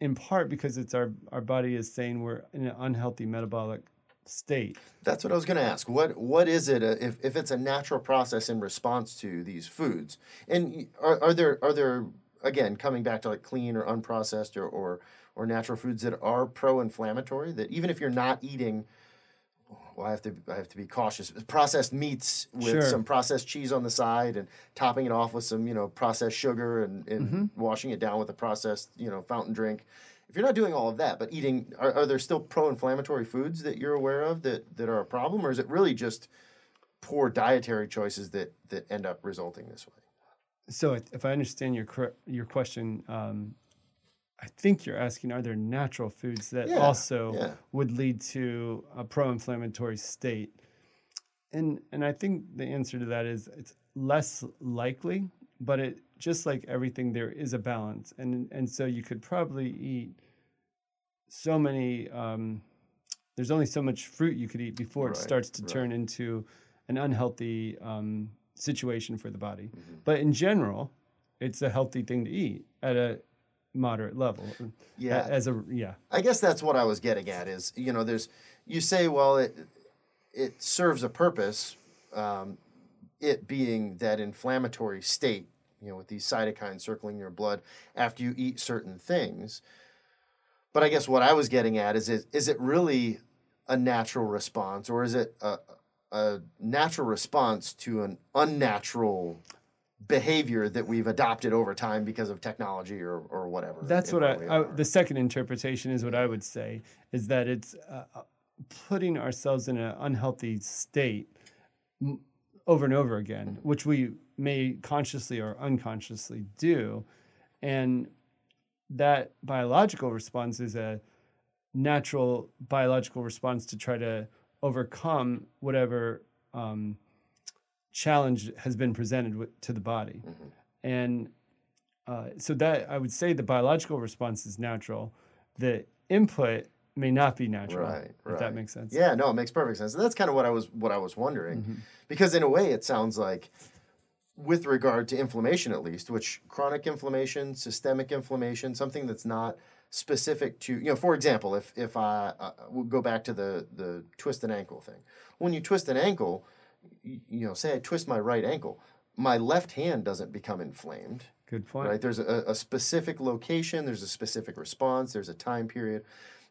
in part because it's our our body is saying we're in an unhealthy metabolic state. That's what I was going to ask. What what is it uh, if, if it's a natural process in response to these foods? And are, are there are there again coming back to like clean or unprocessed or or, or natural foods that are pro-inflammatory that even if you're not eating well, I have to I have to be cautious. Processed meats with Sure. some processed cheese on the side and topping it off with some you know processed sugar and, and Mm-hmm. washing it down with a processed you know fountain drink. If you're not doing all of that, but eating, are, are there still pro-inflammatory foods that you're aware of that that are a problem, or is it really just poor dietary choices that that end up resulting this way? So if if I understand your your question, um, I think you're asking: Are there natural foods that Yeah, also yeah. would lead to a pro-inflammatory state? And and I think the answer to that is it's less likely, but it just like everything, there is a balance, and and so you could probably eat so many. Um, there's only so much fruit you could eat before Right, it starts to right. turn into an unhealthy um, situation for the body. Mm-hmm. But in general, it's a healthy thing to eat at a moderate level. Yeah. As a yeah. I guess that's what I was getting at. Is you know, there's you say, well, it it serves a purpose, um, it being that inflammatory state, you know, with these cytokines circling your blood after you eat certain things. But I guess what I was getting at is, is, is it really a natural response or is it a, a natural response to an unnatural behavior that we've adopted over time because of technology or, or whatever? That's what I, I the second interpretation is what I would say is that it's uh, uh, putting ourselves in an unhealthy state over and over again, which we may consciously or unconsciously do, and that biological response is a natural biological response to try to overcome whatever um, challenge has been presented with, to the body. And uh, so that I would say the biological response is natural. The input may not be natural. Right, If right. that makes sense. Yeah, no, it makes perfect sense. And that's kind of what I was what I was wondering. Mm-hmm. Because in a way it sounds like with regard to inflammation at least, which chronic inflammation, systemic inflammation, something that's not specific to, you know, for example, if if I uh, we'll go back to the the twist an ankle thing. When you twist an ankle, you know, say I twist my right ankle, my left hand doesn't become inflamed Good point. right? There's a, a specific location, there's a specific response, there's a time period.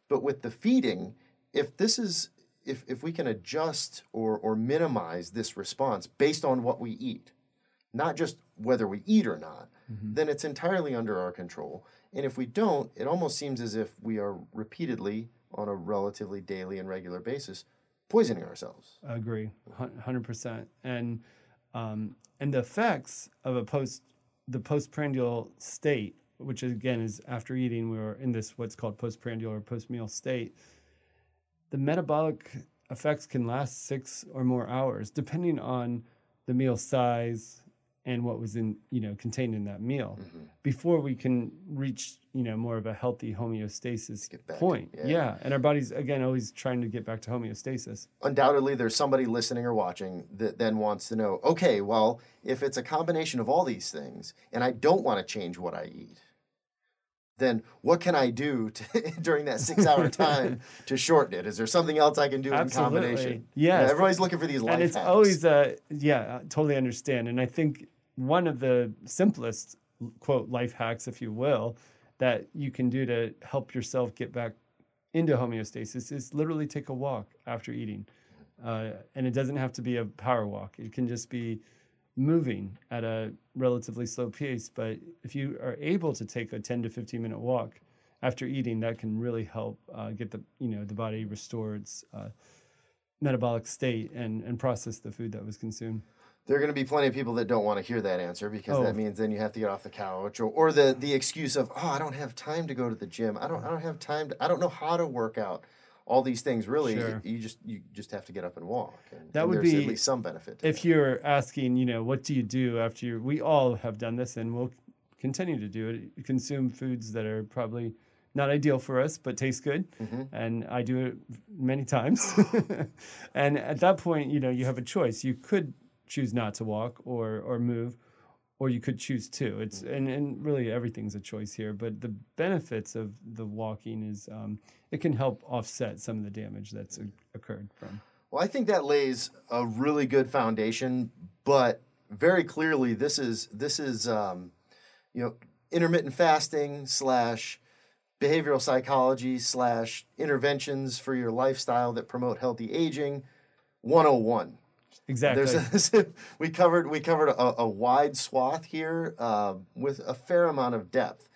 But with the feeding, if this is if if we can adjust or or minimize this response based on what we eat, not just whether we eat or not, mm-hmm. then it's entirely under our control. And if we don't, it almost seems as if we are repeatedly on a relatively daily and regular basis poisoning ourselves. I agree, hundred percent. And um, and the effects of a post the postprandial state, which again is after eating, we were in this what's called postprandial or post meal state. The metabolic effects can last six or more hours, depending on the meal size and what was in you know contained in that meal, before we can reach you know more of a healthy homeostasis point. yeah. yeah, and our body's again always trying to get back to homeostasis. undoubtedly there's somebody listening or watching that then wants to know okay well if it's a combination of all these things and i don't want to change what i eat then what can i do to, during that six hour time to shorten it is there something else i can do Absolutely. in combination Yes. everybody's looking for these life and it's hacks. always uh yeah I totally understand and i think one of the simplest quote life hacks if you will that you can do to help yourself get back into homeostasis is literally take a walk after eating. Uh, and it doesn't have to be a power walk. It can just be moving at a relatively slow pace. But if you are able to take a 10 to 15 minute walk after eating that can really help uh, get the you know the body restore its uh, metabolic state and and process the food that was consumed. There are going to be plenty of people that don't want to hear that answer because Oh. that means then you have to get off the couch or, or the, the excuse of, oh, I don't have time to go to the gym. I don't, I don't have time. To, I don't know how to work out. All these things really, Sure. you just you just have to get up and walk. And, That and would there's be- at least some benefit. To if you're asking, you know, what do you do after you? We all have done this, and we'll continue to do it. Consume foods that are probably not ideal for us, but taste good, Mm-hmm. and I do it many times. and at that point, you know, you have a choice. You could choose not to walk or or move, or you could choose to. It's and and really everything's a choice here. But the benefits of the walking is um, it can help offset some of the damage that's occurred from. Well, I think that lays a really good foundation, but very clearly, this is this is um, you know intermittent fasting slash behavioral psychology slash interventions for your lifestyle that promote healthy aging. 101. Exactly. There's a, we covered we covered a, a wide swath here uh, with a fair amount of depth,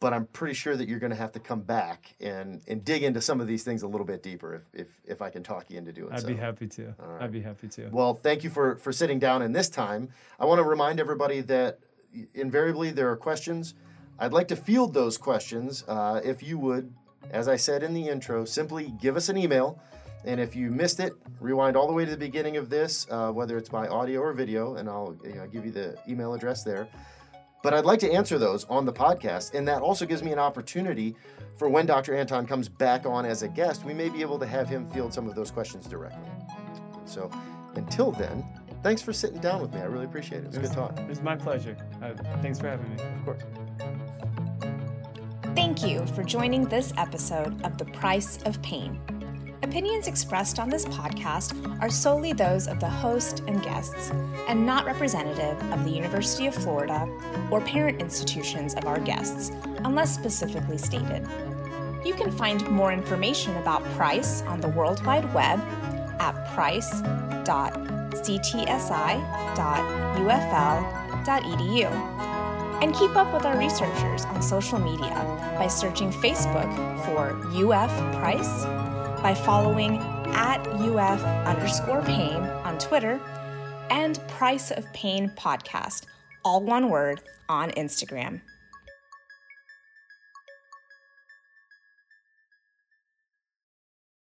but I'm pretty sure that you're going to have to come back and and dig into some of these things a little bit deeper if if, if I can talk you into doing I'd so. be happy to. I'd be happy to. Well, thank you for for sitting down in this time. I want to remind everybody that invariably there are questions. I'd like to field those questions. Uh, if you would, as I said in the intro, simply give us an email. And if you missed it, rewind all the way to the beginning of this, uh, whether it's by audio or video, and I'll you know, give you the email address there. But I'd like to answer those on the podcast, and that also gives me an opportunity for when Dr. Anton comes back on as a guest, we may be able to have him field some of those questions directly. So until then, thanks for sitting down with me. I really appreciate it. It was a good talk. It was my pleasure. Uh, thanks for having me. Of course. Thank you for joining this episode of The Price of Pain. Opinions expressed on this podcast are solely those of the host and guests, and not representative of the University of Florida or parent institutions of our guests, unless specifically stated. You can find more information about Price on the World Wide Web at price.ctsi.ufl.edu and keep up with our researchers on social media by searching Facebook for UF Price, by following at UF underscore pain on Twitter, and Price of Pain podcast, all one word, on Instagram.